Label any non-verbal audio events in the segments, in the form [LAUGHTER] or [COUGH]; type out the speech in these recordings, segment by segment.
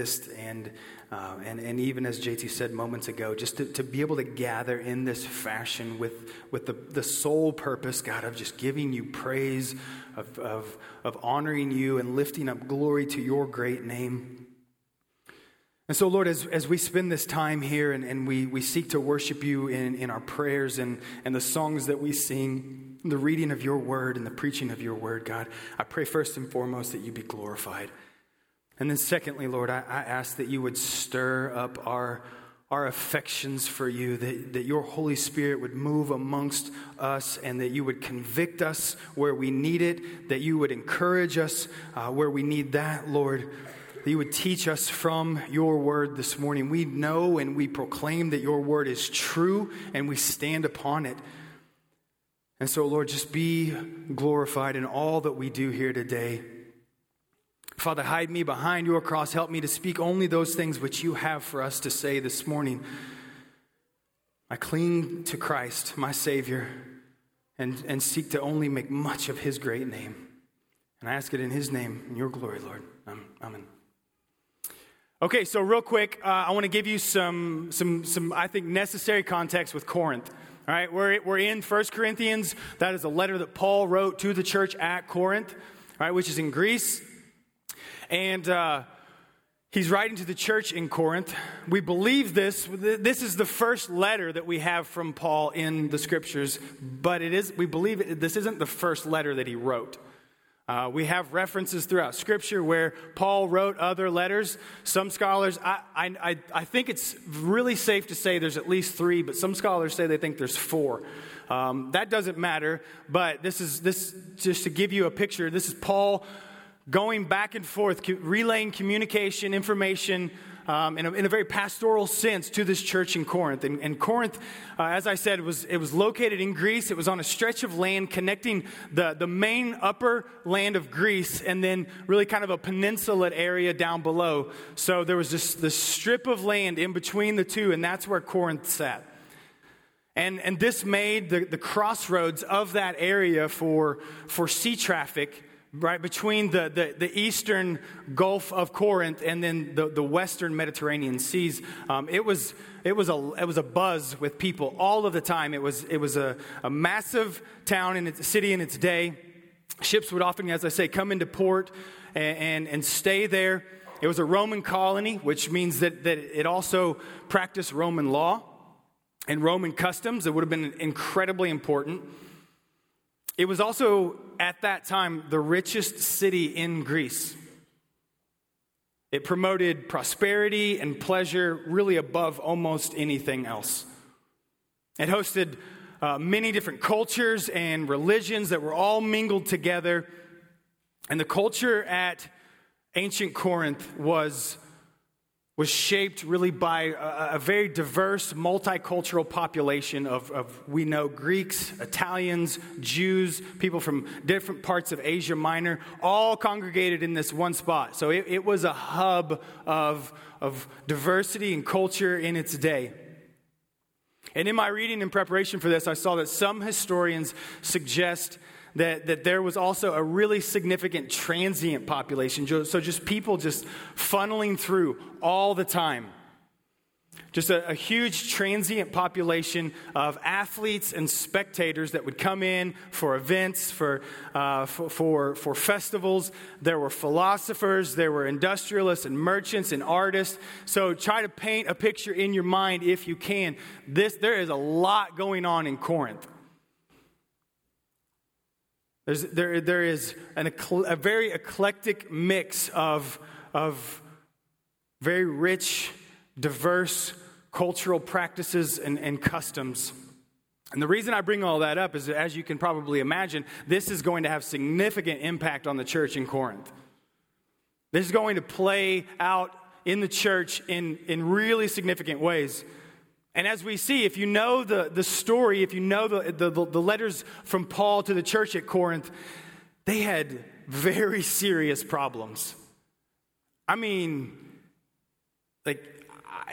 and, uh, and, and even as JT said moments ago, just to, to be able to gather in this fashion with, with the, the sole purpose, God, of just giving you praise, of, of, of honoring you and lifting up glory to your great name. And so, Lord, as, as we spend this time here and, and we, we seek to worship you in, in our prayers and, and the songs that we sing, the reading of your word and the preaching of your word, God, I pray first and foremost that you be glorified. And then, secondly, Lord, I, I ask that you would stir up our, our affections for you, that, that your Holy Spirit would move amongst us, and that you would convict us where we need it, that you would encourage us uh, where we need that, Lord. That you would teach us from your word this morning. We know and we proclaim that your word is true, and we stand upon it. And so, Lord, just be glorified in all that we do here today. Father, hide me behind your cross. Help me to speak only those things which you have for us to say this morning. I cling to Christ, my Savior, and, and seek to only make much of his great name. And I ask it in his name, in your glory, Lord. Amen. Okay, so real quick, uh, I want to give you some, some, some, I think, necessary context with Corinth. All right, we're, we're in 1 Corinthians. That is a letter that Paul wrote to the church at Corinth, right, which is in Greece. And uh, he's writing to the church in Corinth. We believe this. This is the first letter that we have from Paul in the scriptures, but it is, we believe this isn't the first letter that he wrote. Uh, we have references throughout Scripture where Paul wrote other letters. Some scholars, I, I, I think it's really safe to say there's at least three, but some scholars say they think there's four. Um, that doesn't matter, but this is this just to give you a picture. This is Paul going back and forth, relaying communication, information um, in, a, in, a, very pastoral sense to this church in Corinth. And, and Corinth, uh, as I said, was, it was located in Greece. It was on a stretch of land connecting the, the main upper land of Greece and then really kind of a peninsula area down below. So there was this, this strip of land in between the two, and that's where Corinth sat. And, and this made the, the crossroads of that area for, for sea traffic right between the, the, the, eastern Gulf of Corinth and then the, the western Mediterranean seas. Um, it, was, it, was a, it was a buzz with people all of the time. It was, it was a, a massive town and its city in its day. Ships would often, as I say, come into port and, and, and stay there. It was a Roman colony, which means that, that it also practiced Roman law and Roman customs. It would have been incredibly important. It was also, at that time, the richest city in Greece. It promoted prosperity and pleasure really above almost anything else. It hosted uh, many different cultures and religions that were all mingled together. And the culture at ancient Corinth was was shaped really by a, a very diverse, multicultural population of, of, we know, Greeks, Italians, Jews, people from different parts of Asia Minor, all congregated in this one spot. So it, it was a hub of, of diversity and culture in its day. And in my reading in preparation for this, I saw that some historians suggest that, that there was also a really significant transient population. So just people just funneling through all the time. Just a, a, huge transient population of athletes and spectators that would come in for events, for, uh, for, for, for, festivals. There were philosophers, there were industrialists and merchants and artists. So try to paint a picture in your mind if you can. This, there is a lot going on in Corinth. There's, there, there is an, a very eclectic mix of, of very rich, diverse cultural practices and, and customs. And the reason I bring all that up is, as you can probably imagine, this is going to have significant impact on the church in Corinth. This is going to play out in the church in, in really significant ways. And as we see, if you know the, the story, if you know the, the, the letters from Paul to the church at Corinth, they had very serious problems. I mean, like,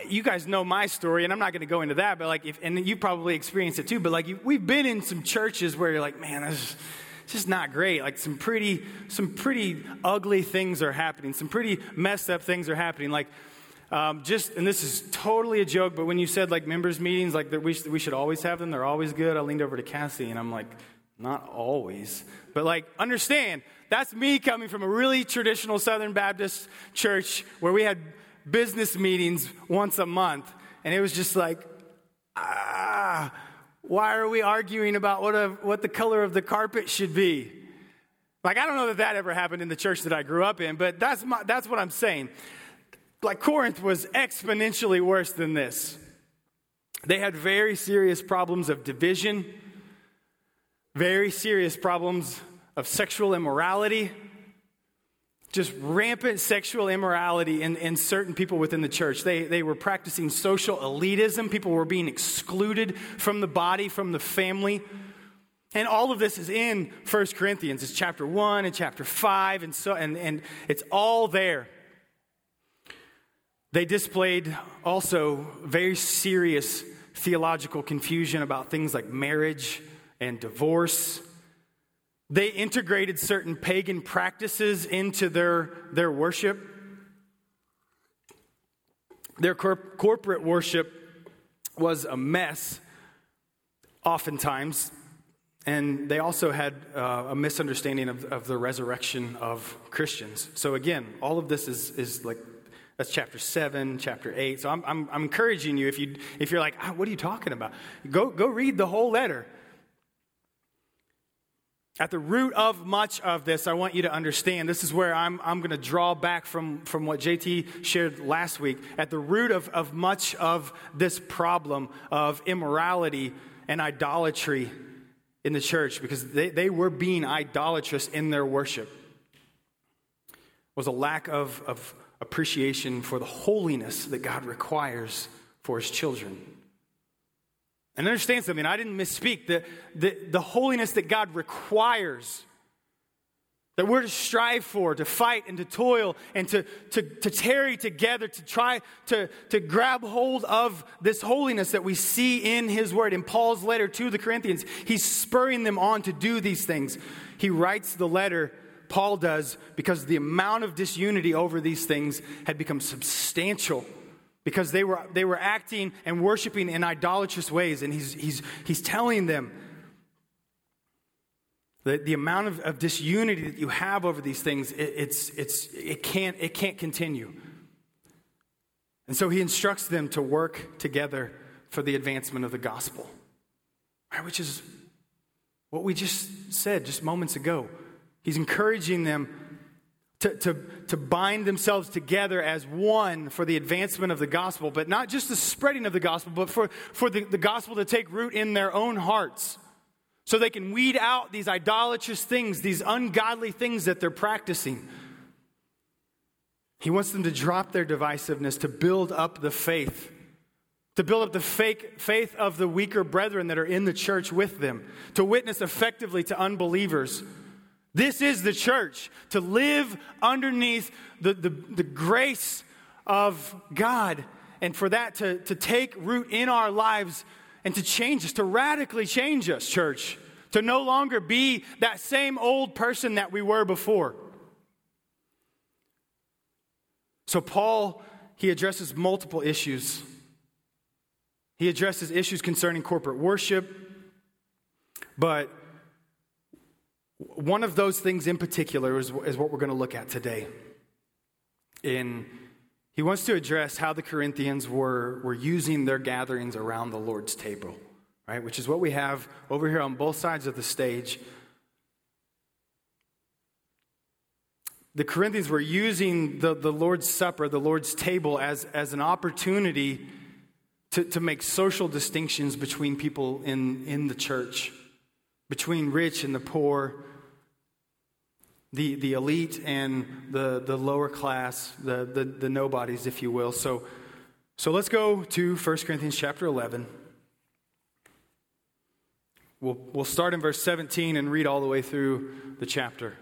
you guys know my story, and I'm not going to go into that, but like, if, and you probably experienced it too, but like, you, we've been in some churches where you're like, man, this, it's just not great. Like some pretty, some pretty ugly things are happening. Some pretty messed up things are happening. Like, um, just, and this is totally a joke, but when you said like members meetings, like that we, we should always have them, they're always good. I leaned over to Cassie and I'm like, not always, but like, understand, that's me coming from a really traditional Southern Baptist church where we had business meetings once a month. And it was just like, ah, why are we arguing about what, a, what the color of the carpet should be? Like, I don't know that that ever happened in the church that I grew up in, but that's, my, that's what I'm saying. Like, Corinth was exponentially worse than this. They had very serious problems of division, very serious problems of sexual immorality, just rampant sexual immorality in, in certain people within the church. They, they were practicing social elitism. People were being excluded from the body, from the family. And all of this is in 1 Corinthians. It's chapter 1 and chapter 5, and, so, and, and it's all there. They displayed also very serious theological confusion about things like marriage and divorce they integrated certain pagan practices into their, their worship. Their corporate worship was a mess, oftentimes. And they also had uh, a misunderstanding of, of the resurrection of Christians. So, again, all of this is, is like, that's chapter 7, chapter 8. So, I'm, I'm, I'm encouraging you, if, you, if you're like, ah, what are you talking about? Go, go read the whole letter. At the root of much of this, I want you to understand this is where I'm, I'm going to draw back from, from what JT shared last week. At the root of, of much of this problem of immorality and idolatry in the church, because they, they were being idolatrous in their worship, was a lack of, of appreciation for the holiness that God requires for his children. And understand something, I didn't misspeak. The, the, the holiness that God requires, that we're to strive for, to fight and to toil and to, to, to tarry together, to try to, to grab hold of this holiness that we see in His Word. In Paul's letter to the Corinthians, he's spurring them on to do these things. He writes the letter, Paul does, because the amount of disunity over these things had become substantial because they were, they were acting and worshiping in idolatrous ways. And he's, he's, he's telling them that the amount of, of disunity that you have over these things, it, it's, it's, it, can't, it can't continue. And so he instructs them to work together for the advancement of the gospel, right, which is what we just said just moments ago. He's encouraging them to, to, to bind themselves together as one for the advancement of the gospel, but not just the spreading of the gospel, but for, for the, the gospel to take root in their own hearts. So they can weed out these idolatrous things, these ungodly things that they're practicing. He wants them to drop their divisiveness, to build up the faith, to build up the fake faith of the weaker brethren that are in the church with them, to witness effectively to unbelievers this is the church, to live underneath the, the, the grace of God, and for that to, to take root in our lives and to change us, to radically change us, church, to no longer be that same old person that we were before. So, Paul, he addresses multiple issues. He addresses issues concerning corporate worship, but one of those things in particular is, is what we're going to look at today. In, he wants to address how the Corinthians were, were using their gatherings around the Lord's table, right? Which is what we have over here on both sides of the stage. The Corinthians were using the, the Lord's Supper, the Lord's table, as, as an opportunity to, to make social distinctions between people in, in the church between rich and the poor, the, the elite and the, the lower class, the, the, the nobodies, if you will. So, so let's go to 1 Corinthians chapter 11. We'll, we'll start in verse 17 and read all the way through the chapter.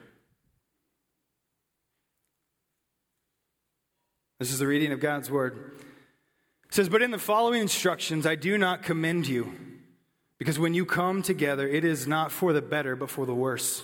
This is the reading of God's word. It says, But in the following instructions I do not commend you because when you come together, it is not for the better, but for the worse.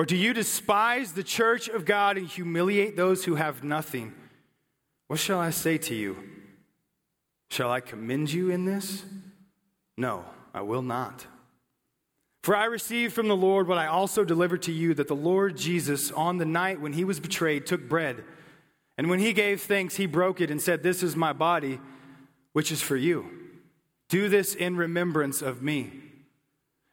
Or do you despise the church of God and humiliate those who have nothing? What shall I say to you? Shall I commend you in this? No, I will not. For I received from the Lord what I also delivered to you that the Lord Jesus, on the night when he was betrayed, took bread. And when he gave thanks, he broke it and said, This is my body, which is for you. Do this in remembrance of me.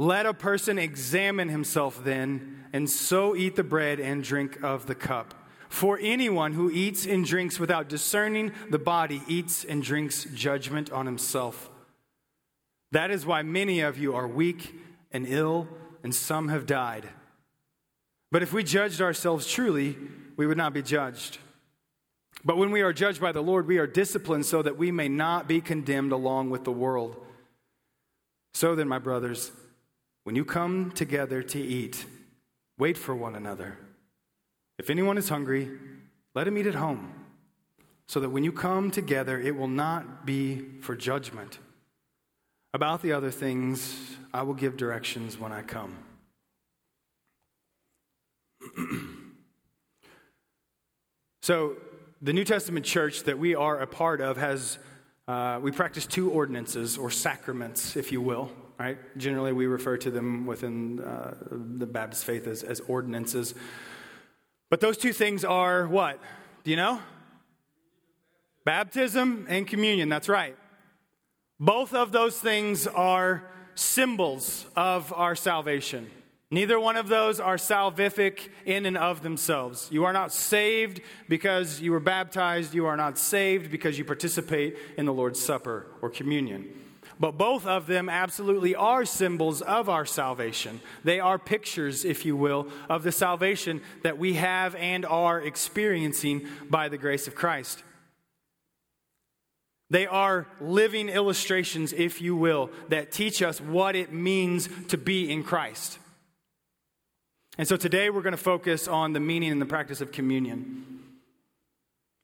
Let a person examine himself then, and so eat the bread and drink of the cup. For anyone who eats and drinks without discerning the body eats and drinks judgment on himself. That is why many of you are weak and ill, and some have died. But if we judged ourselves truly, we would not be judged. But when we are judged by the Lord, we are disciplined so that we may not be condemned along with the world. So then, my brothers, when you come together to eat, wait for one another. If anyone is hungry, let him eat at home, so that when you come together, it will not be for judgment. About the other things, I will give directions when I come. [CLEARS THROAT] so, the New Testament church that we are a part of has, uh, we practice two ordinances or sacraments, if you will right? Generally, we refer to them within uh, the Baptist faith as, as ordinances. But those two things are what? Do you know? Baptism and communion, that's right. Both of those things are symbols of our salvation. Neither one of those are salvific in and of themselves. You are not saved because you were baptized. You are not saved because you participate in the Lord's Supper or communion. But both of them absolutely are symbols of our salvation. They are pictures, if you will, of the salvation that we have and are experiencing by the grace of Christ. They are living illustrations, if you will, that teach us what it means to be in Christ. And so today we're going to focus on the meaning and the practice of communion.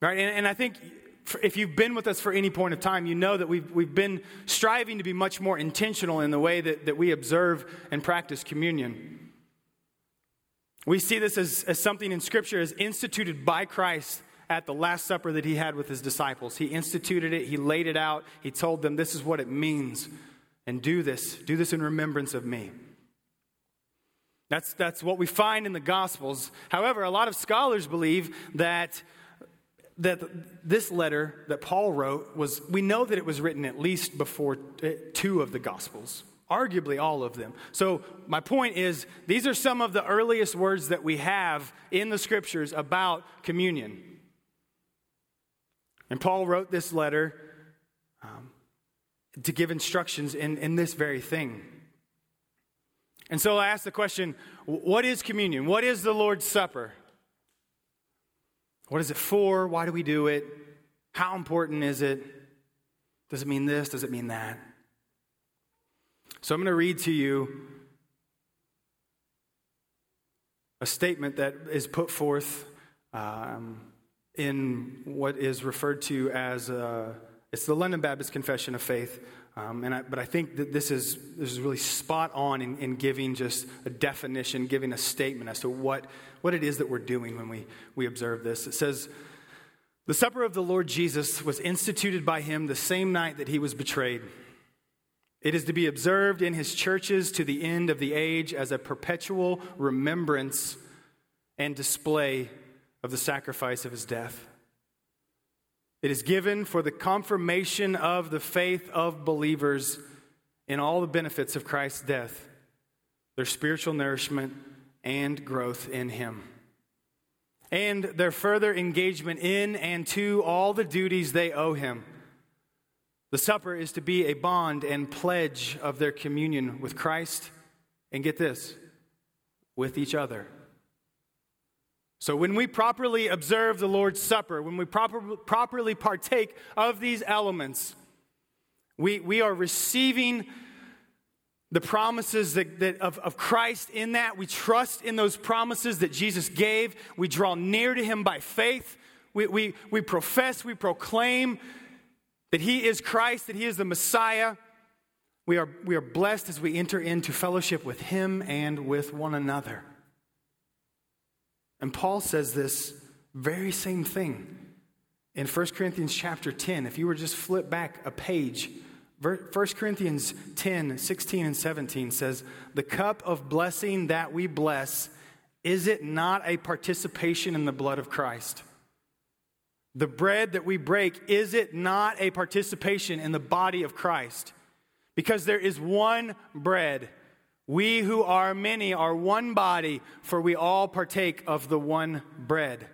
Right? And, and I think if you've been with us for any point of time, you know that we've, we've been striving to be much more intentional in the way that, that we observe and practice communion. We see this as, as something in Scripture as instituted by Christ at the Last Supper that he had with his disciples. He instituted it, he laid it out, he told them, This is what it means. And do this, do this in remembrance of me. That's, that's what we find in the Gospels. However, a lot of scholars believe that that this letter that Paul wrote was, we know that it was written at least before eh, two of the Gospels, arguably all of them. So, my point is, these are some of the earliest words that we have in the scriptures about communion. And Paul wrote this letter um, to give instructions in, in this very thing. And so I ask the question what is communion? What is the Lord's Supper? What is it for? Why do we do it? How important is it? Does it mean this? Does it mean that? So I'm going to read to you a statement that is put forth um, in what is referred to as uh, it's the London Baptist Confession of Faith. Um, and I, but I think that this is, this is really spot on in, in giving just a definition, giving a statement as to what, what it is that we're doing when we, we observe this. It says, The supper of the Lord Jesus was instituted by him the same night that he was betrayed. It is to be observed in his churches to the end of the age as a perpetual remembrance and display of the sacrifice of his death. It is given for the confirmation of the faith of believers in all the benefits of Christ's death, their spiritual nourishment and growth in Him, and their further engagement in and to all the duties they owe Him. The supper is to be a bond and pledge of their communion with Christ, and get this, with each other. So, when we properly observe the Lord's Supper, when we proper, properly partake of these elements, we, we are receiving the promises that, that of, of Christ in that. We trust in those promises that Jesus gave. We draw near to Him by faith. We, we, we profess, we proclaim that He is Christ, that He is the Messiah. We are, we are blessed as we enter into fellowship with Him and with one another. And Paul says this very same thing in 1 Corinthians chapter 10. If you were just flip back a page, 1 Corinthians 10, 16, and 17 says, The cup of blessing that we bless, is it not a participation in the blood of Christ? The bread that we break, is it not a participation in the body of Christ? Because there is one bread we who are many are one body, for we all partake of the one bread.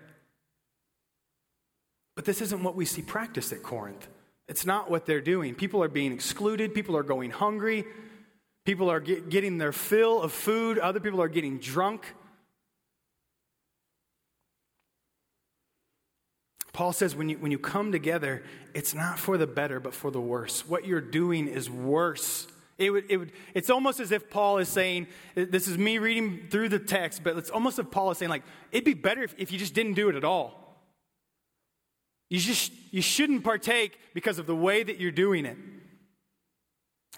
But this isn't what we see practiced at Corinth. It's not what they're doing. People are being excluded, people are going hungry, people are get, getting their fill of food, other people are getting drunk. Paul says when you, when you come together, it's not for the better, but for the worse. What you're doing is worse it would, it would, it's almost as if Paul is saying, this is me reading through the text, but it's almost as if Paul is saying, like, it'd be better if, if you just didn't do it at all. You, just, you shouldn't partake because of the way that you're doing it.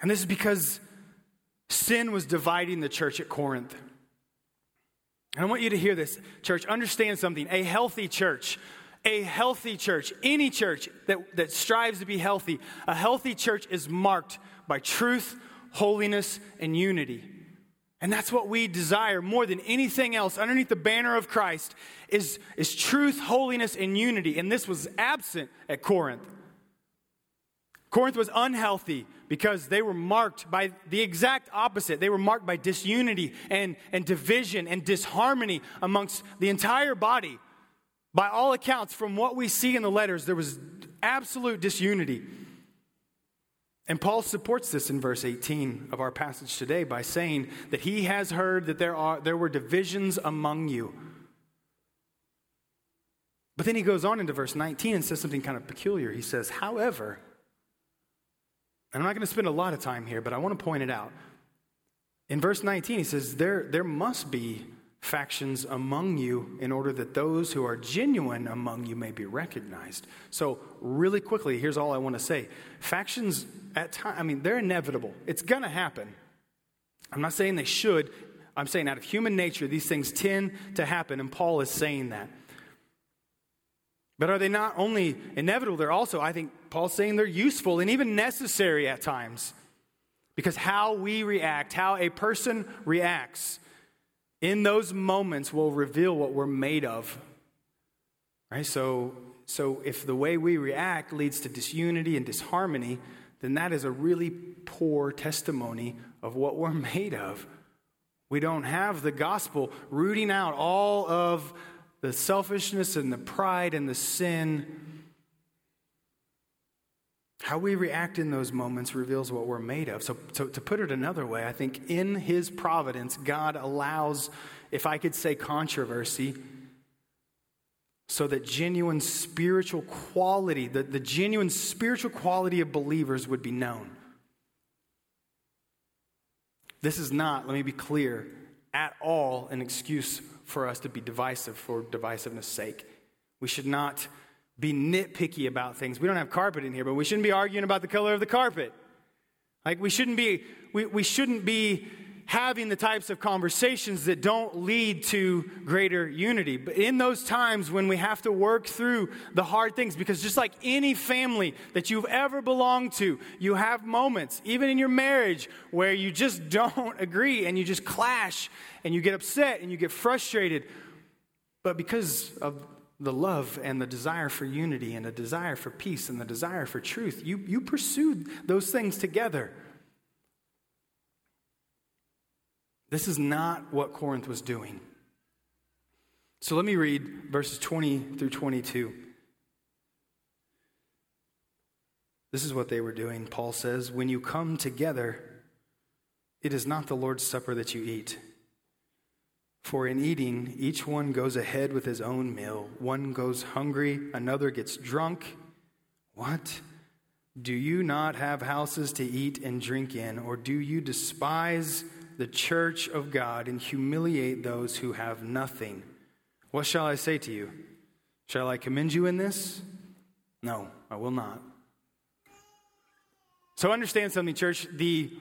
And this is because sin was dividing the church at Corinth. And I want you to hear this, church. Understand something. A healthy church, a healthy church, any church that, that strives to be healthy, a healthy church is marked by truth, holiness, and unity. And that's what we desire more than anything else underneath the banner of Christ is, is truth, holiness, and unity. And this was absent at Corinth. Corinth was unhealthy because they were marked by the exact opposite. They were marked by disunity and, and division and disharmony amongst the entire body. By all accounts, from what we see in the letters, there was absolute disunity. And Paul supports this in verse 18 of our passage today by saying that he has heard that there, are, there were divisions among you. But then he goes on into verse 19 and says something kind of peculiar. He says, However, and I'm not going to spend a lot of time here, but I want to point it out. In verse 19, he says, There, there must be factions among you in order that those who are genuine among you may be recognized. So, really quickly, here's all I want to say. Factions at time, I mean, they're inevitable. It's going to happen. I'm not saying they should. I'm saying out of human nature, these things tend to happen, and Paul is saying that. But are they not only inevitable, they're also, I think Paul's saying they're useful and even necessary at times. Because how we react, how a person reacts, in those moments will reveal what we're made of. Right? So, so if the way we react leads to disunity and disharmony, then that is a really poor testimony of what we're [LAUGHS] made of. We don't have the gospel rooting out all of the selfishness and the pride and the sin how we react in those moments reveals what we're made of. So, so, to put it another way, I think in His providence, God allows, if I could say, controversy so that genuine spiritual quality, the, the genuine spiritual quality of believers would be known. This is not, let me be clear, at all an excuse for us to be divisive for divisiveness' sake. We should not be nitpicky about things. We don't have carpet in here, but we shouldn't be arguing about the color of the carpet. Like we shouldn't be we, we shouldn't be having the types of conversations that don't lead to greater unity. But in those times when we have to work through the hard things, because just like any family that you've ever belonged to, you have moments, even in your marriage, where you just [LAUGHS] don't agree and you just clash and you get upset and you get frustrated. But because of the love and the desire for unity and the desire for peace and the desire for truth. You, you pursued those things together. This is not what Corinth was doing. So let me read verses 20 through 22. This is what they were doing. Paul says, When you come together, it is not the Lord's Supper that you eat. For in eating, each one goes ahead with his own meal. One goes hungry, another gets drunk. What? Do you not have houses to eat and drink in, or do you despise the church of God and humiliate those who have nothing? What shall I say to you? Shall I commend you in this? No, I will not. So understand something, church. The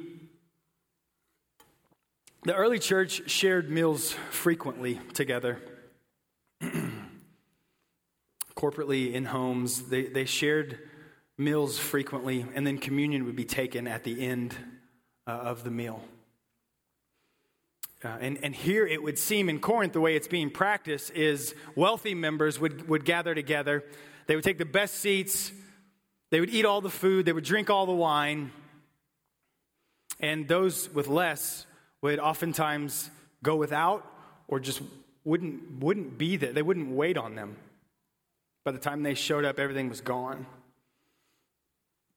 the early church shared meals frequently together. [CLEARS THROAT] Corporately in homes, they, they shared meals frequently, and then communion would be taken at the end uh, of the meal. Uh, and, and here it would seem in Corinth, the way it's being practiced is wealthy members would, would gather together. They would take the best seats, they would eat all the food, they would drink all the wine. And those with less would oftentimes go without or just wouldn't, wouldn't be there. They wouldn't wait on them. By the time they showed up, everything was gone.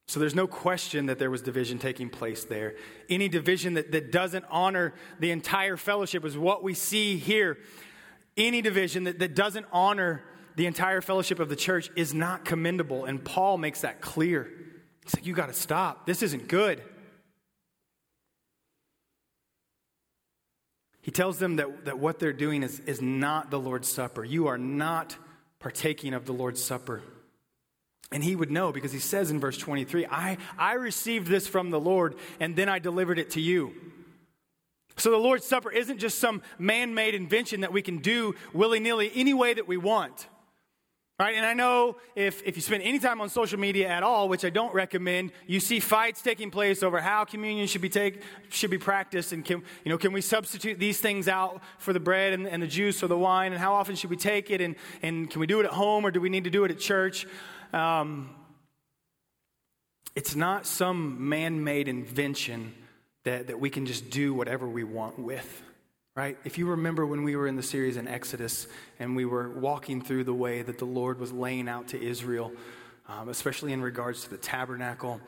So there's no question that there was division taking place there. Any division that, that doesn't honor the entire fellowship is what we see here. Any division that, that doesn't honor the entire fellowship of the church is not commendable. And Paul makes that clear. He's like, you got to stop. This isn't good. He tells them that, that what they're doing is, is not the Lord's Supper. You are not partaking of the Lord's Supper. And he would know because he says in verse 23, I, I received this from the Lord and then I delivered it to you. So the Lord's Supper isn't just some man made invention that we can do willy nilly any way that we want. Right? And I know if, if you spend any time on social media at all, which I don't recommend, you see fights taking place over how communion should be take, should be practiced and can, you know, can we substitute these things out for the bread and, and the juice or the wine and how often should we take it and, and can we do it at home or do we need to do it at church? Um, it's not some man-made invention that, that we can just do whatever we want with right? If you remember when we were in the series in Exodus and we were walking through the way that the Lord was laying out to Israel, um, especially in regards to the tabernacle,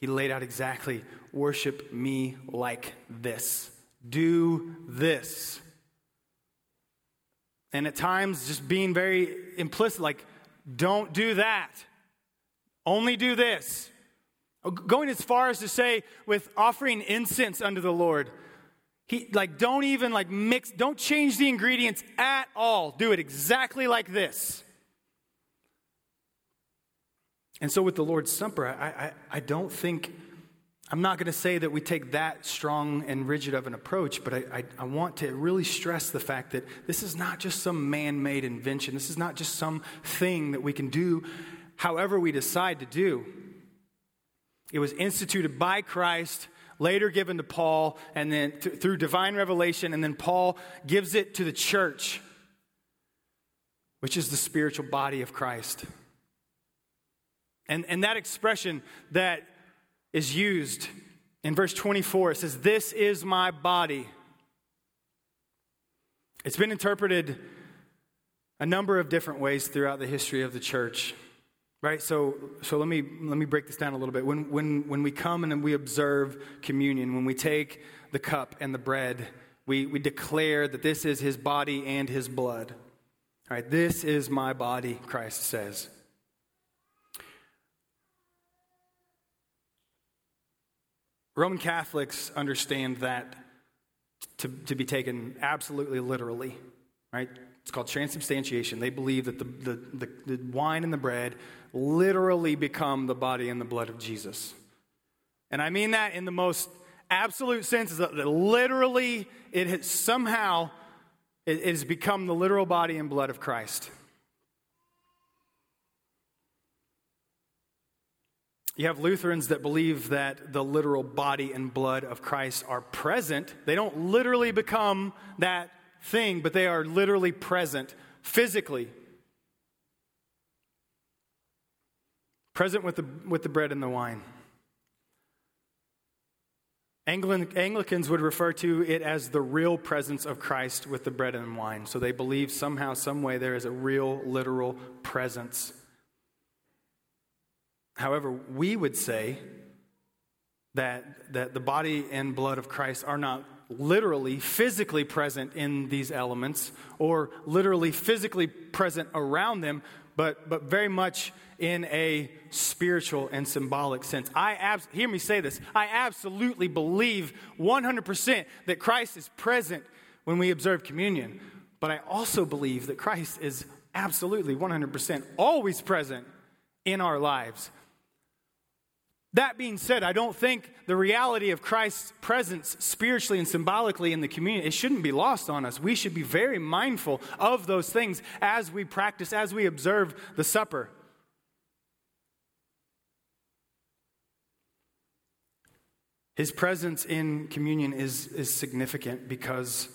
he laid out exactly worship me like this, do this. And at times, just being very implicit, like, don't do that, only do this. Going as far as to say, with offering incense unto the Lord, he like don't even like mix, don't change the ingredients at all. Do it exactly like this. And so with the Lord's Supper, I, I, I don't think, I'm not going to say that we take that strong and rigid of an approach, but I, I, I want to really stress the fact that this is not just some man made invention. This is not just some thing that we can do however we decide to do. It was instituted by Christ later given to Paul, and then th- through divine revelation, and then Paul gives it to the church, which is the spiritual body of Christ. And, and that expression that is used in verse 24, it says, This is my body. It's been interpreted a number of different ways throughout the history of the church. Right? So, so let, me, let me break this down a little bit. When, when, when we come and we observe communion, when we take the cup and the bread, we, we declare that this is his body and his blood. All right, this is my body, Christ says. Roman Catholics understand that to, to be taken absolutely literally, right? It's called transubstantiation. They believe that the, the, the, the wine and the bread literally become the body and the blood of Jesus. And I mean that in the most absolute sense, is that literally it has somehow it, it has become the literal body and blood of Christ. You have Lutherans that believe that the literal body and blood of Christ are present. They don't literally become that thing, but they are literally present physically present with the, with the bread and the wine. Anglicans would refer to it as the real presence of Christ with the bread and wine. So they believe somehow, some way, there is a real, literal presence. However, we would say that, that the body and blood of Christ are not literally, physically present in these elements or literally, physically present around them, but, but very much in a spiritual and symbolic sense. I abs- hear me say this. I absolutely believe 100% that Christ is present when we observe communion, but I also believe that Christ is absolutely 100% always present in our lives. That being said, I don't think the reality of Christ's presence spiritually and symbolically in the community, it shouldn't be lost on us. We should be very mindful of those things as we practice, as we observe the supper. His presence in communion is, is significant because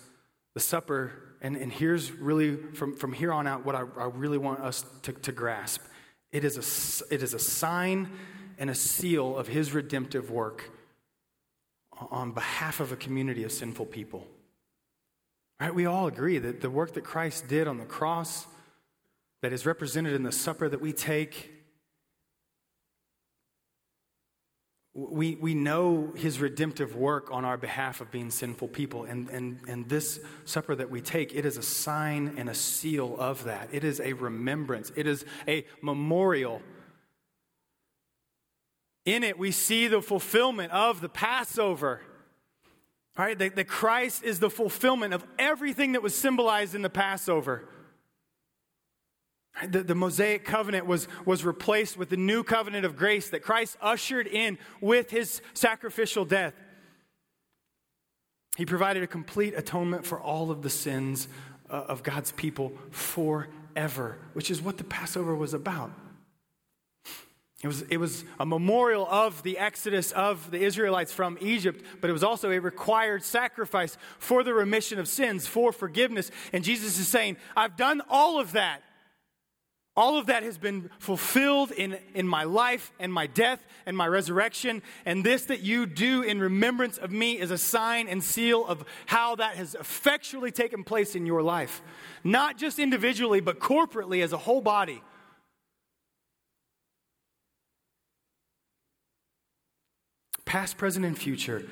the supper, and, and here's really from, from here on out what I, I really want us to, to grasp it is, a, it is a sign and a seal of his redemptive work on behalf of a community of sinful people. Right? We all agree that the work that Christ did on the cross, that is represented in the supper that we take, we, we know his redemptive work on our behalf of being sinful people. And, and, and this supper that we take, it is a sign and a seal of that. It is a remembrance, it is a memorial. In it, we see the fulfillment of the Passover. Right? That, that Christ is the fulfillment of everything that was symbolized in the Passover. The, the, Mosaic covenant was, was replaced with the new covenant of grace that Christ ushered in with his sacrificial death. He provided a complete atonement for all of the sins uh, of God's people forever, which is what the Passover was about. It was, it was a memorial of the exodus of the Israelites from Egypt, but it was also a required sacrifice for the remission of sins, for forgiveness. And Jesus is saying, I've done all of that. All of that has been fulfilled in, in my life and my death and my resurrection. And this that you do in remembrance of me is a sign and seal of how that has effectually taken place in your life. Not just individually, but corporately as a whole body. Past, present, and future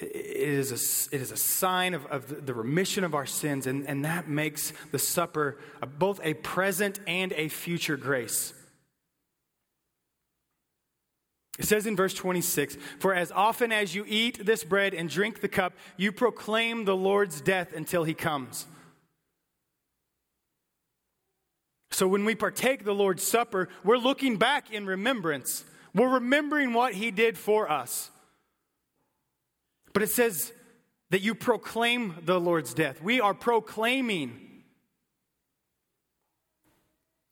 it is a, it is a sign of, of the remission of our sins, and, and that makes the supper both a present and a future grace. It says in verse 26 For as often as you eat this bread and drink the cup, you proclaim the Lord's death until he comes. So when we partake the Lord's Supper, we're looking back in remembrance. We're remembering what he did for us. But it says that you proclaim the Lord's death. We are proclaiming.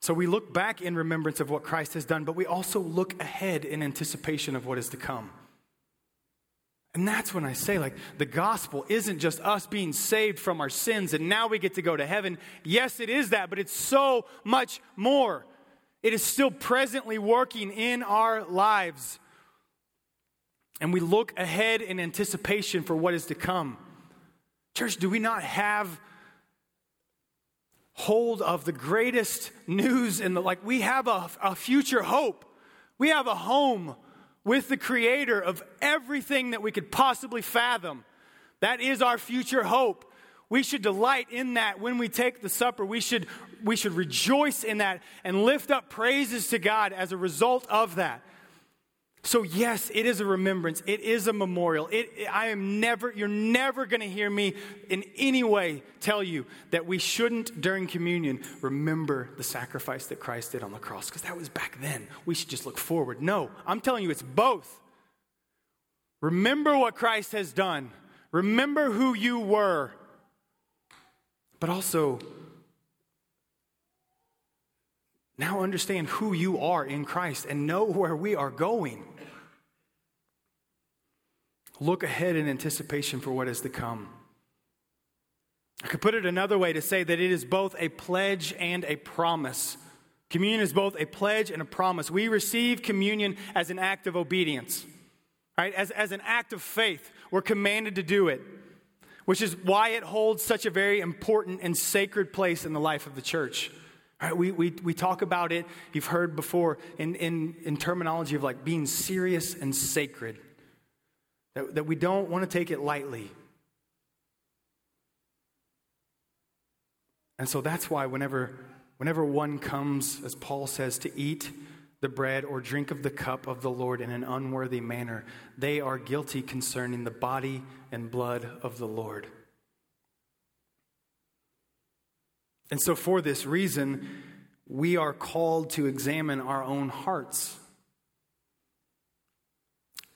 So we look back in remembrance of what Christ has done, but we also look ahead in anticipation of what is to come. And that's when I say, like, the gospel isn't just us being saved from our sins and now we get to go to heaven. Yes, it is that, but it's so much more. It is still presently working in our lives and we look ahead in anticipation for what is to come. Church, do we not have hold of the greatest news in the like we have a, a future hope. We have a home with the creator of everything that we could possibly fathom. That is our future hope. We should delight in that when we take the supper. We should, we should rejoice in that and lift up praises to God as a result of that. So, yes, it is a remembrance. It is a memorial. It, I am never, you're never going to hear me in any way tell you that we shouldn't, during communion, remember the sacrifice that Christ did on the cross, because that was back then. We should just look forward. No, I'm telling you, it's both. Remember what Christ has done, remember who you were, but also now understand who you are in Christ and know where we are going. Look ahead in anticipation for what is to come. I could put it another way to say that it is both a pledge and a promise Communion is both a pledge and a promise. We receive communion as an act of obedience, right? As, as an act of faith. We're commanded to do it, which is why it holds such a very important and sacred place in the life of the church. Right, we, we, we talk about it, you've heard before, in, in, in terminology of like being serious and sacred. That, that we don't want to take it lightly. And so that's why whenever, whenever one comes, as Paul says, to eat the bread or drink of the cup of the Lord in an unworthy manner, they are guilty concerning the body and blood of the Lord. And so, for this reason, we are called to examine our own hearts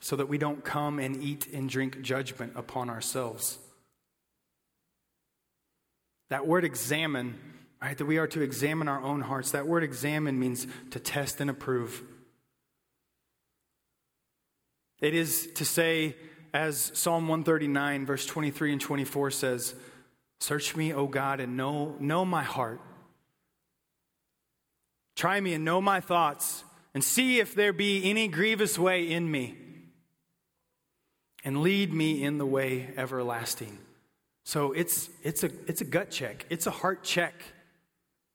so that we don't come and eat and drink judgment upon ourselves. That word examine, right, that we are to examine our own hearts, that word examine means to test and approve. It is to say, as Psalm 139, verse 23 and 24 says, Search me, O God, and know, know my heart. Try me and know my thoughts, and see if there be any grievous way in me, and lead me in the way everlasting. So it's, it's, a, it's a gut check, it's a heart check.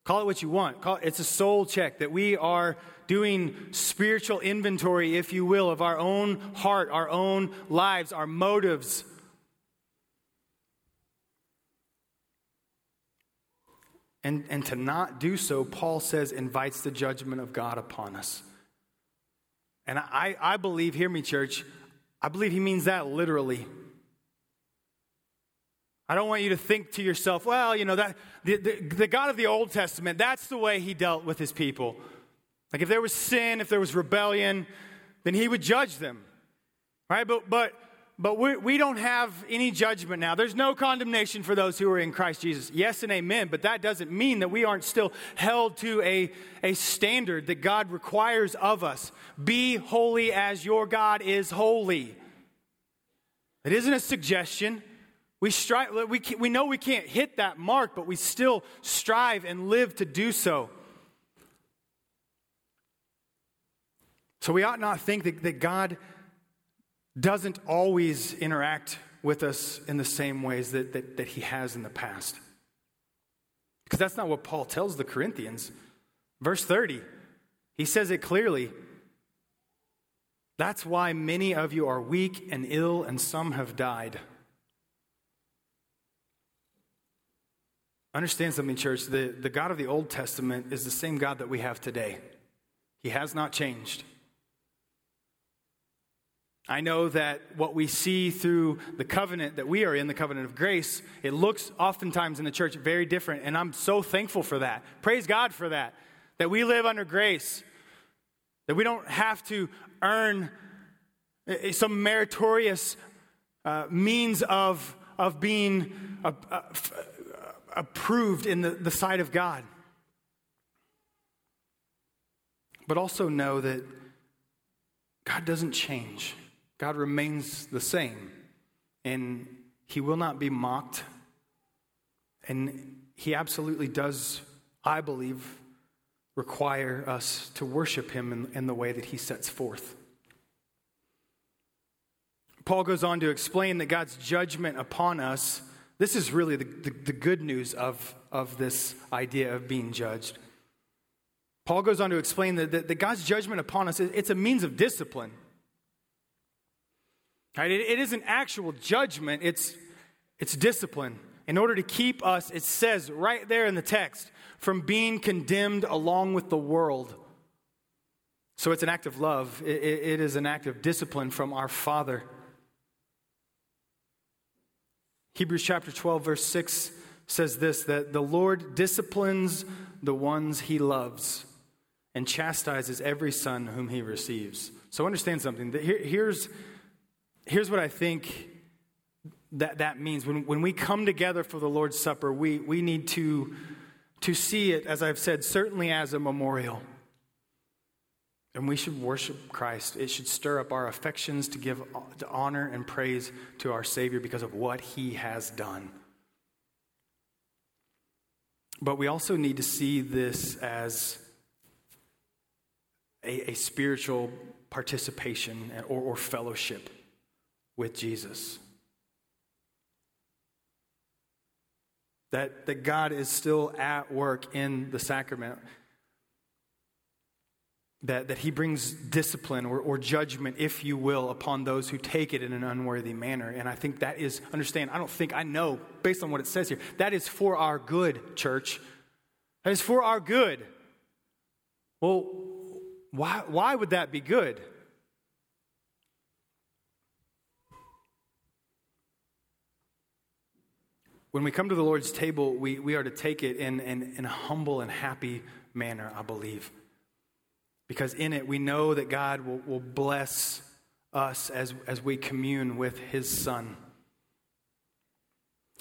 Call it what you want. It's a soul check that we are doing spiritual inventory, if you will, of our own heart, our own lives, our motives, And, and to not do so, Paul says, invites the judgment of God upon us. And I, I believe, hear me, church, I believe he means that literally. I don't want you to think to yourself, well, you know, that the, the, the, God of the Old Testament, that's the way he dealt with his people. Like if there was sin, if there was rebellion, then he would judge them. Right? But but but we, we don't have any judgment now. There's no condemnation for those who are in Christ Jesus. Yes and amen, but that doesn't mean that we aren't still held to a, a standard that God requires of us. Be holy as your God is holy. It isn't a suggestion. We, strive, we, we know we can't hit that mark, but we still strive and live to do so. So we ought not think that, that God doesn't always interact with us in the same ways that, that, that he has in the past. Because that's not what Paul tells the Corinthians. Verse 30, he says it clearly. That's why many of you are weak and ill, and some have died. Understand something, church. The, the God of the Old Testament is the same God that we have today. He has not changed. I know that what we see through the covenant that we are in, the covenant of grace, it looks oftentimes in the church very different. And I'm so thankful for that. Praise God for that. That we live under grace, that we don't have to earn some meritorious uh, means of, of being uh, uh, approved in the, the sight of God. But also know that God doesn't change. God remains the same, and He will not be mocked. And He absolutely does, I believe, require us to worship Him in, in the way that He sets forth. Paul goes on to explain that God's judgment upon us, this is really the, the, the, good news of, of this idea of being judged. Paul goes on to explain that, that, that God's judgment upon us, it's a means of discipline. Right? It, it isn't actual judgment, it's, it's discipline. In order to keep us, it says right there in the text, from being condemned along with the world. So it's an act of love, it, it, it is an act of discipline from our Father. Hebrews chapter 12, verse 6 says this that the Lord disciplines the ones he loves and chastises every son whom he receives. So understand something. Here, here's here's what I think that, that means. When, when we come together for the Lord's Supper, we, we need to, to see it, as I've said, certainly as a memorial. And we should worship Christ. It should stir up our affections to give to honor and praise to our Savior because of what He has done. But we also need to see this as a, a spiritual participation or, or fellowship with Jesus. That, that God is still at work in the sacrament. That, that he brings discipline or, or judgment, if you will, upon those who take it in an unworthy manner. And I think that is, understand, I don't think, I know, based on what it says here, that is for our good, church. That is for our good. Well, why, why would that be good? When we come to the Lord's table, we, we are to take it in, in, in a humble and happy manner, I believe. Because in it, we know that God will, will bless us as, as we commune with His Son.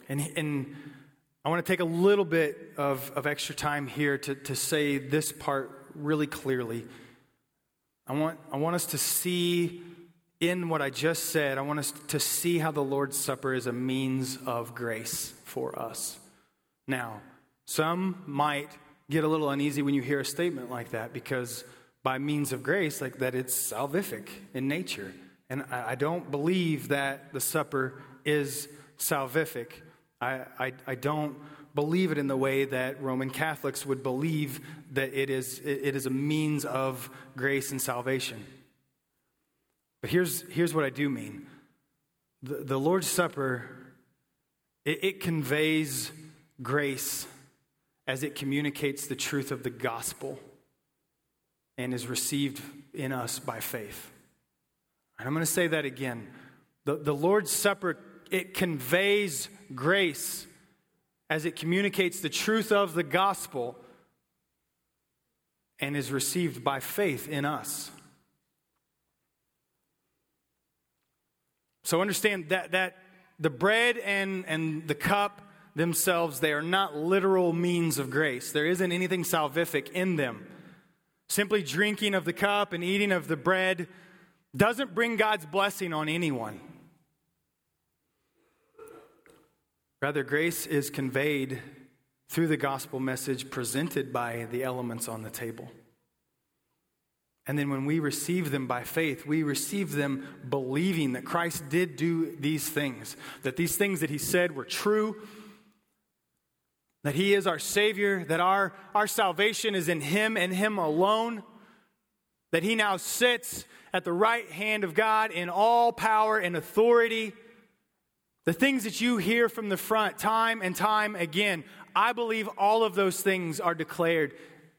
And, and I want to take a little bit of, of extra time here to, to say this part really clearly. I want, I want us to see in what I just said, I want us to see how the Lord's Supper is a means of grace for us. Now, some might get a little uneasy when you hear a statement like that because by means of grace, like that it's salvific in nature. And I, I don't believe that the supper is salvific. I, I, I don't believe it in the way that Roman Catholics would believe that it is, it is a means of grace and salvation. But here's, here's what I do mean the, the Lord's Supper, it, it conveys grace as it communicates the truth of the gospel and is received in us by faith. And I'm going to say that again. The, the Lord's Supper, it conveys grace as it communicates the truth of the gospel and is received by faith in us. So understand that, that the bread and, and the cup themselves, they are not literal means of grace. There isn't anything salvific in them. Simply drinking of the cup and eating of the bread doesn't bring God's blessing on anyone. Rather, grace is conveyed through the gospel message presented by the elements on the table. And then when we receive them by faith, we receive them believing that Christ did do these things, that these things that he said were true, that he is our Savior, that our, our salvation is in him and him alone, that he now sits at the right hand of God in all power and authority the things that you hear from the front time and time again, I believe all of those things are declared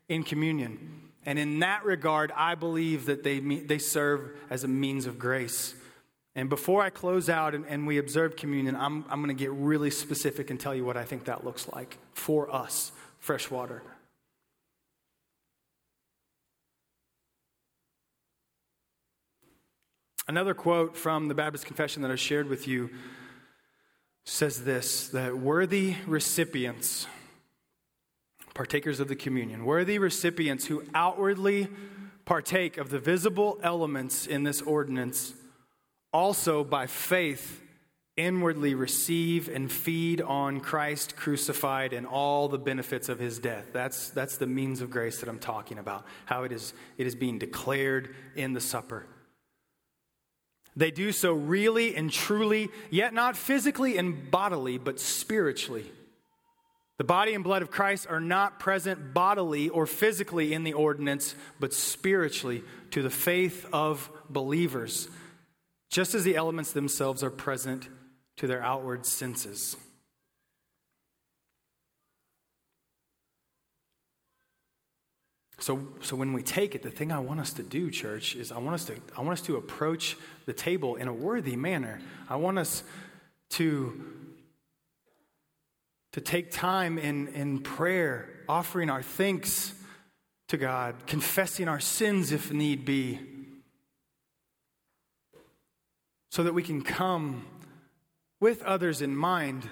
in communion. And in that regard, I believe that they, they serve as a means of grace. And before I close out and, and we observe communion, I'm, I'm going to get really specific and tell you what I think that looks like for us, freshwater. Another quote from the Baptist Confession that I shared with you says this that worthy recipients, partakers of the communion, worthy recipients who outwardly partake of the visible elements in this ordinance, also by faith inwardly receive and feed on Christ crucified and all the benefits of his death. That's, that's the means of grace that I'm talking about, how it is, it is being declared in the supper. They do so really and truly, yet not physically and bodily, but spiritually. The body and blood of Christ are not present bodily or physically in the ordinance, but spiritually to the faith of believers, just as the elements themselves are present to their outward senses. So, so when we take it, the thing I want us to do, church, is I want us to, I want us to approach the table in a worthy manner. I want us to, to take time in, in prayer, offering our thanks to God, confessing our sins if need be, so that we can come with others in mind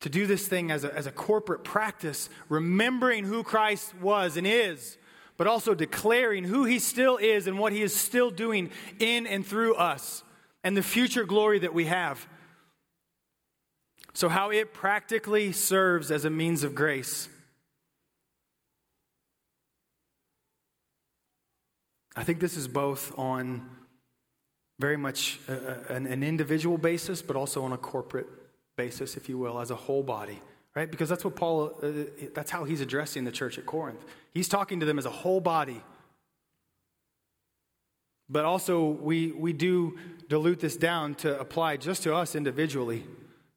to do this thing as a, as a corporate practice, remembering who Christ was and is, but also declaring who he still is and what he is still doing in and through us and the future glory that we have. So, how it practically serves as a means of grace. I think this is both on very much uh, uh, a, a, an individual basis, but also on a corporate basis, if you will, as a whole body, right? Because that's what Paul, uh, uh, that's how he's addressing the church at Corinth. He's talking to them as a whole body. But also, we, we do dilute this down to apply just to us individually.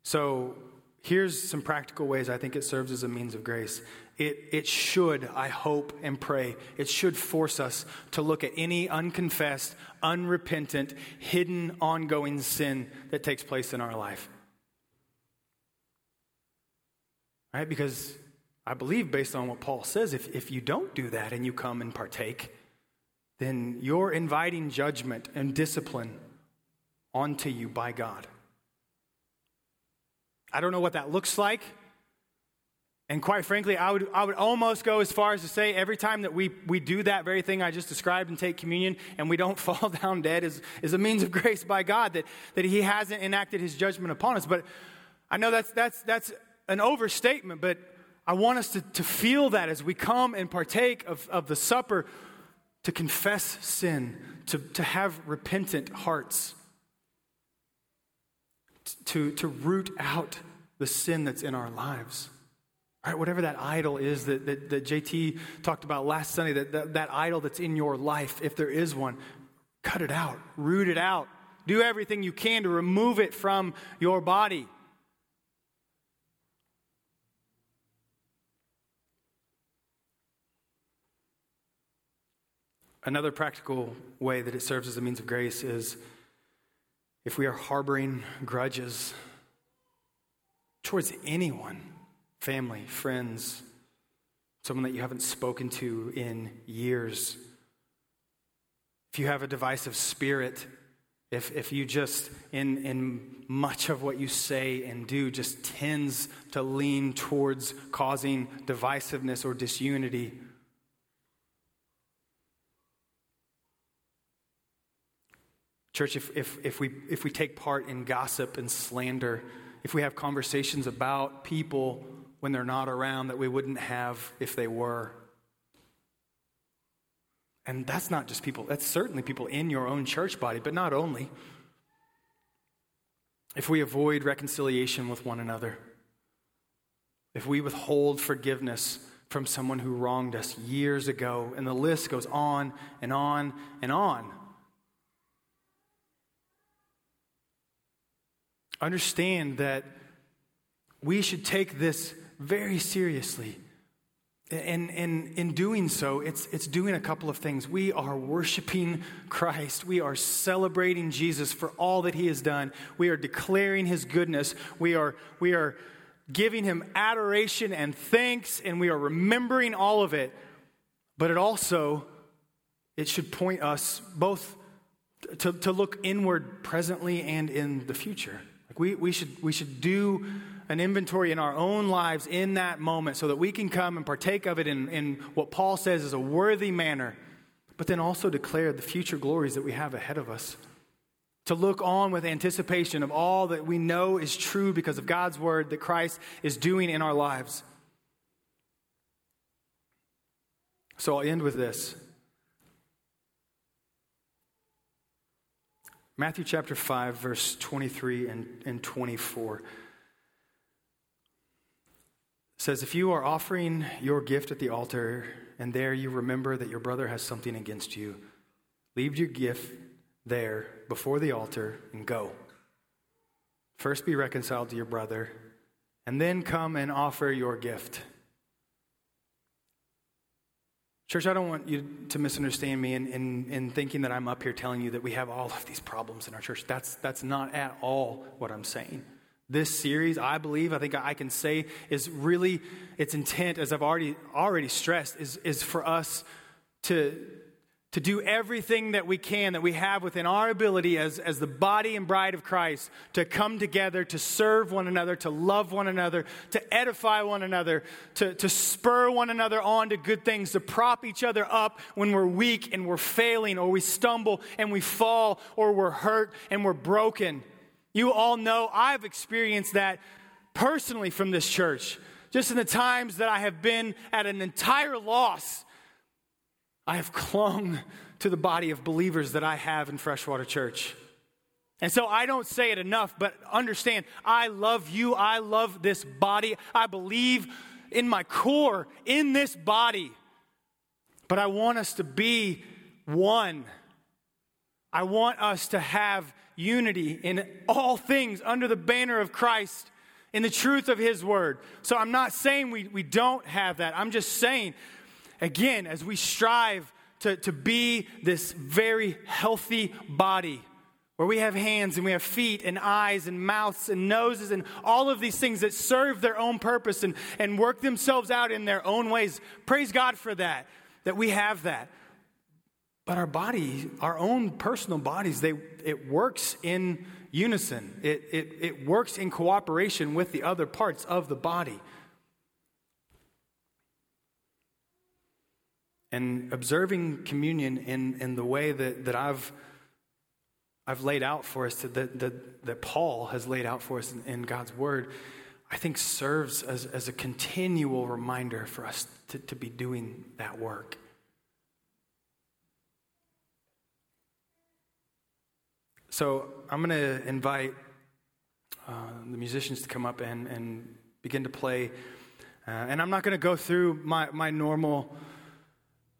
So, here's some practical ways I think it serves as a means of grace. It, it should, I hope and pray, it should force us to look at any unconfessed, unrepentant, hidden, ongoing sin that takes place in our life. Right? Because I believe, based on what Paul says, if, if you don't do that and you come and partake, then you're inviting judgment and discipline onto you by God. I don't know what that looks like. And quite frankly, I would, I would almost go as far as to say every time that we, we do that very thing I just described and take communion and we don't [LAUGHS] fall down dead is, is a means of grace by God that, that He hasn't enacted His judgment upon us. But I know that's, that's, that's an overstatement, but I want us to, to feel that as we come and partake of, of the supper to confess sin, to, to have repentant hearts, to, to root out the sin that's in our lives. Right, whatever that idol is that, that, that JT talked about last Sunday, that, that, that idol that's in your life, if there is one, cut it out, root it out. Do everything you can to remove it from your body. Another practical way that it serves as a means of grace is if we are harboring grudges towards anyone, family, friends, someone that you haven't spoken to in years, if you have a divisive spirit, if, if you just, in, in much of what you say and do, just tends to lean towards causing divisiveness or disunity, Church, if, if, if, we, if we take part in gossip and slander, if we have conversations about people when they're not around that we wouldn't have if they were, and that's not just people, that's certainly people in your own church body, but not only. If we avoid reconciliation with one another, if we withhold forgiveness from someone who wronged us years ago, and the list goes on and on and on. understand that we should take this very seriously. And, in doing so, it's, it's doing a couple of things. We are worshiping Christ. We are celebrating Jesus for all that he has done. We are declaring his goodness. We are, we are giving him adoration and thanks, and we are remembering all of it. But it also, it should point us both to, to look inward presently and in the future. Like we, we, should, we should do an inventory in our own lives in that moment so that we can come and partake of it in, in what Paul says is a worthy manner, but then also declare the future glories that we have ahead of us. To look on with anticipation of all that we know is true because of God's word that Christ is doing in our lives. So I'll end with this. Matthew chapter 5, verse 23 and, and 24 says, If you are offering your gift at the altar, and there you remember that your brother has something against you, leave your gift there before the altar and go. First be reconciled to your brother, and then come and offer your gift. Church, I don't want you to misunderstand me in, in, in, thinking that I'm up here telling you that we have all of these problems in our church. That's, that's not at all what I'm saying. This series, I believe, I think I can say, is really its intent, as I've already, already stressed, is, is for us to, to do everything that we can, that we have within our ability as, as the body and bride of Christ, to come together, to serve one another, to love one another, to edify one another, to, to spur one another on to good things, to prop each other up when we're weak and we're failing, or we stumble and we fall, or we're hurt and we're broken. You all know I've experienced that personally from this church. Just in the times that I have been at an entire loss I have clung to the body of believers that I have in Freshwater Church. And so I don't say it enough, but understand I love you. I love this body. I believe in my core in this body. But I want us to be one. I want us to have unity in all things under the banner of Christ in the truth of His Word. So I'm not saying we, we don't have that. I'm just saying, again, as we strive to, to be this very healthy body, where we have hands and we have feet and eyes and mouths and noses and all of these things that serve their own purpose and, and work themselves out in their own ways. Praise God for that, that we have that. But our body, our own personal bodies, they, it works in unison, it, it, it works in cooperation with the other parts of the body. And observing communion in, in the way that, that I've I've laid out for us, that, that, that Paul has laid out for us in, in God's Word, I think serves as, as a continual reminder for us to, to be doing that work. So I'm going to invite uh, the musicians to come up and, and begin to play. Uh, and I'm not going to go through my, my normal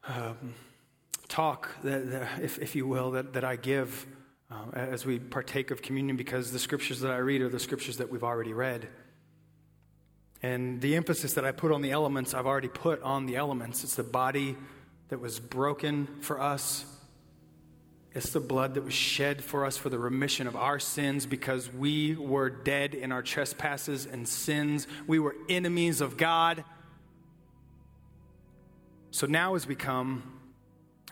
um, talk, that, that, if, if you will, that, that I give uh, as we partake of communion because the scriptures that I read are the scriptures that we've already read. And the emphasis that I put on the elements, I've already put on the elements. It's the body that was broken for us. It's the blood that was shed for us for the remission of our sins because we were dead in our trespasses and sins. We were enemies of God. So now, as we come,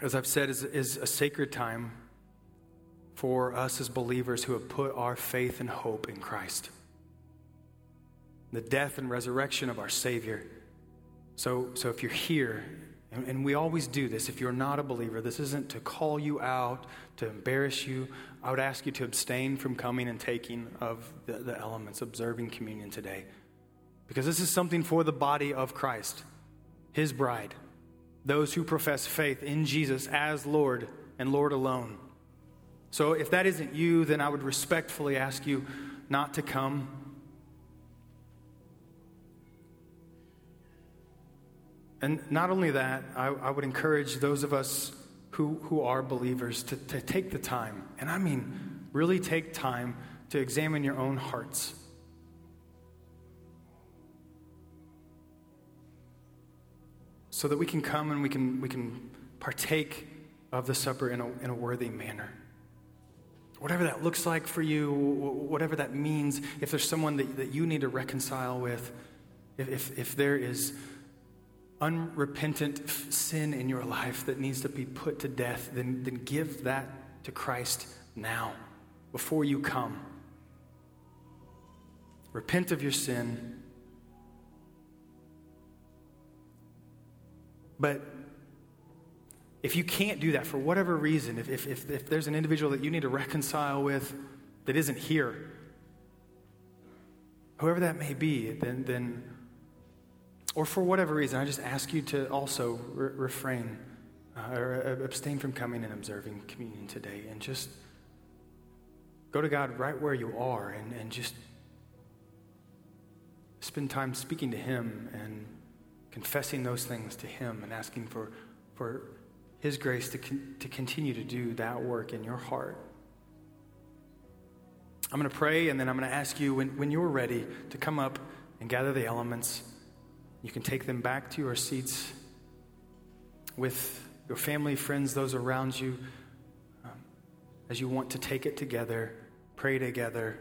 as I've said, is, is a sacred time for us as believers who have put our faith and hope in Christ. The death and resurrection of our Savior. So, so if you're here, and, and we always do this, if you're not a believer, this isn't to call you out, to embarrass you. I would ask you to abstain from coming and taking of the, the elements, observing communion today. Because this is something for the body of Christ, His bride, those who profess faith in Jesus as Lord and Lord alone. So if that isn't you, then I would respectfully ask you not to come. And not only that, I, I would encourage those of us who, who are believers to, to take the time, and I mean really take time to examine your own hearts. So that we can come and we can, we can partake of the supper in a, in a worthy manner whatever that looks like for you, whatever that means, if there's someone that, that you need to reconcile with, if, if, if there is unrepentant sin in your life that needs to be put to death, then, then give that to Christ now, before you come. Repent of your sin. But if you can't do that for whatever reason, if, if, if, if, there's an individual that you need to reconcile with that isn't here, whoever that may be, then, then or for whatever reason, I just ask you to also re- refrain uh, or uh, abstain from coming and observing communion today and just go to God right where you are and, and just spend time speaking to Him and confessing those things to Him and asking for, for his grace to, con- to continue to do that work in your heart. I'm going to pray, and then I'm going to ask you when, when you're ready to come up and gather the elements. You can take them back to your seats with your family, friends, those around you, um, as you want to take it together, pray together.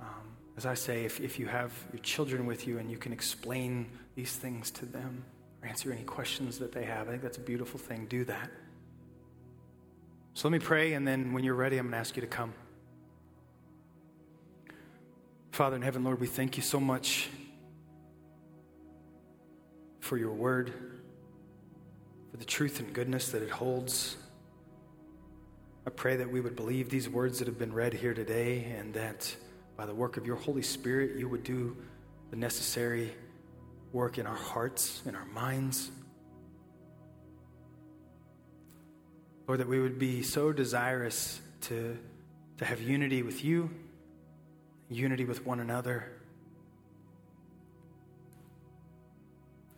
Um, as I say, if, if you have your children with you and you can explain these things to them or answer any questions that they have. I think that's a beautiful thing. Do that. So let me pray, and then when you're ready, I'm going to ask you to come. Father in heaven, Lord, we thank you so much for your word, for the truth and goodness that it holds. I pray that we would believe these words that have been read here today, and that by the work of your Holy Spirit, you would do the necessary work in our hearts, in our minds. Lord, that we would be so desirous to, to have unity with you, unity with one another,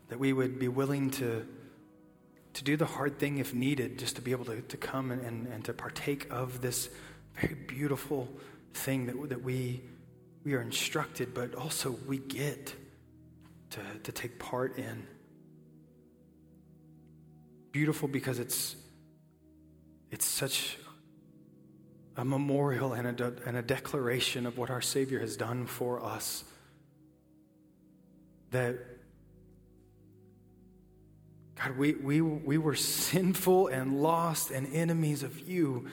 that we would be willing to, to do the hard thing if needed, just to be able to, to come and, and, and to partake of this very beautiful thing that, that we, we are instructed, but also we get to, to take part in. Beautiful because it's, it's such a memorial and a, and a declaration of what our Savior has done for us. That, God, we, we, we were sinful and lost and enemies of you,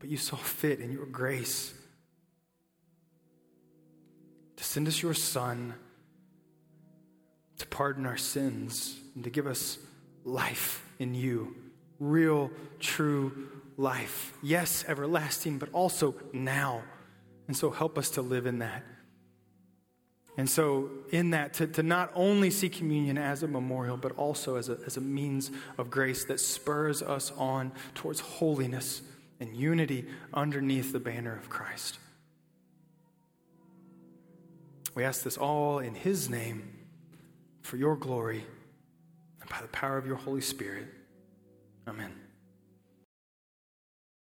but you saw fit in your grace to send us your Son to pardon our sins and to give us life in you, real, true life. Yes, everlasting, but also now. And so help us to live in that. And so, in that, to, to not only see communion as a memorial, but also as a, as a means of grace that spurs us on towards holiness and unity underneath the banner of Christ. We ask this all in His name for your glory and by the power of your Holy Spirit. Amen.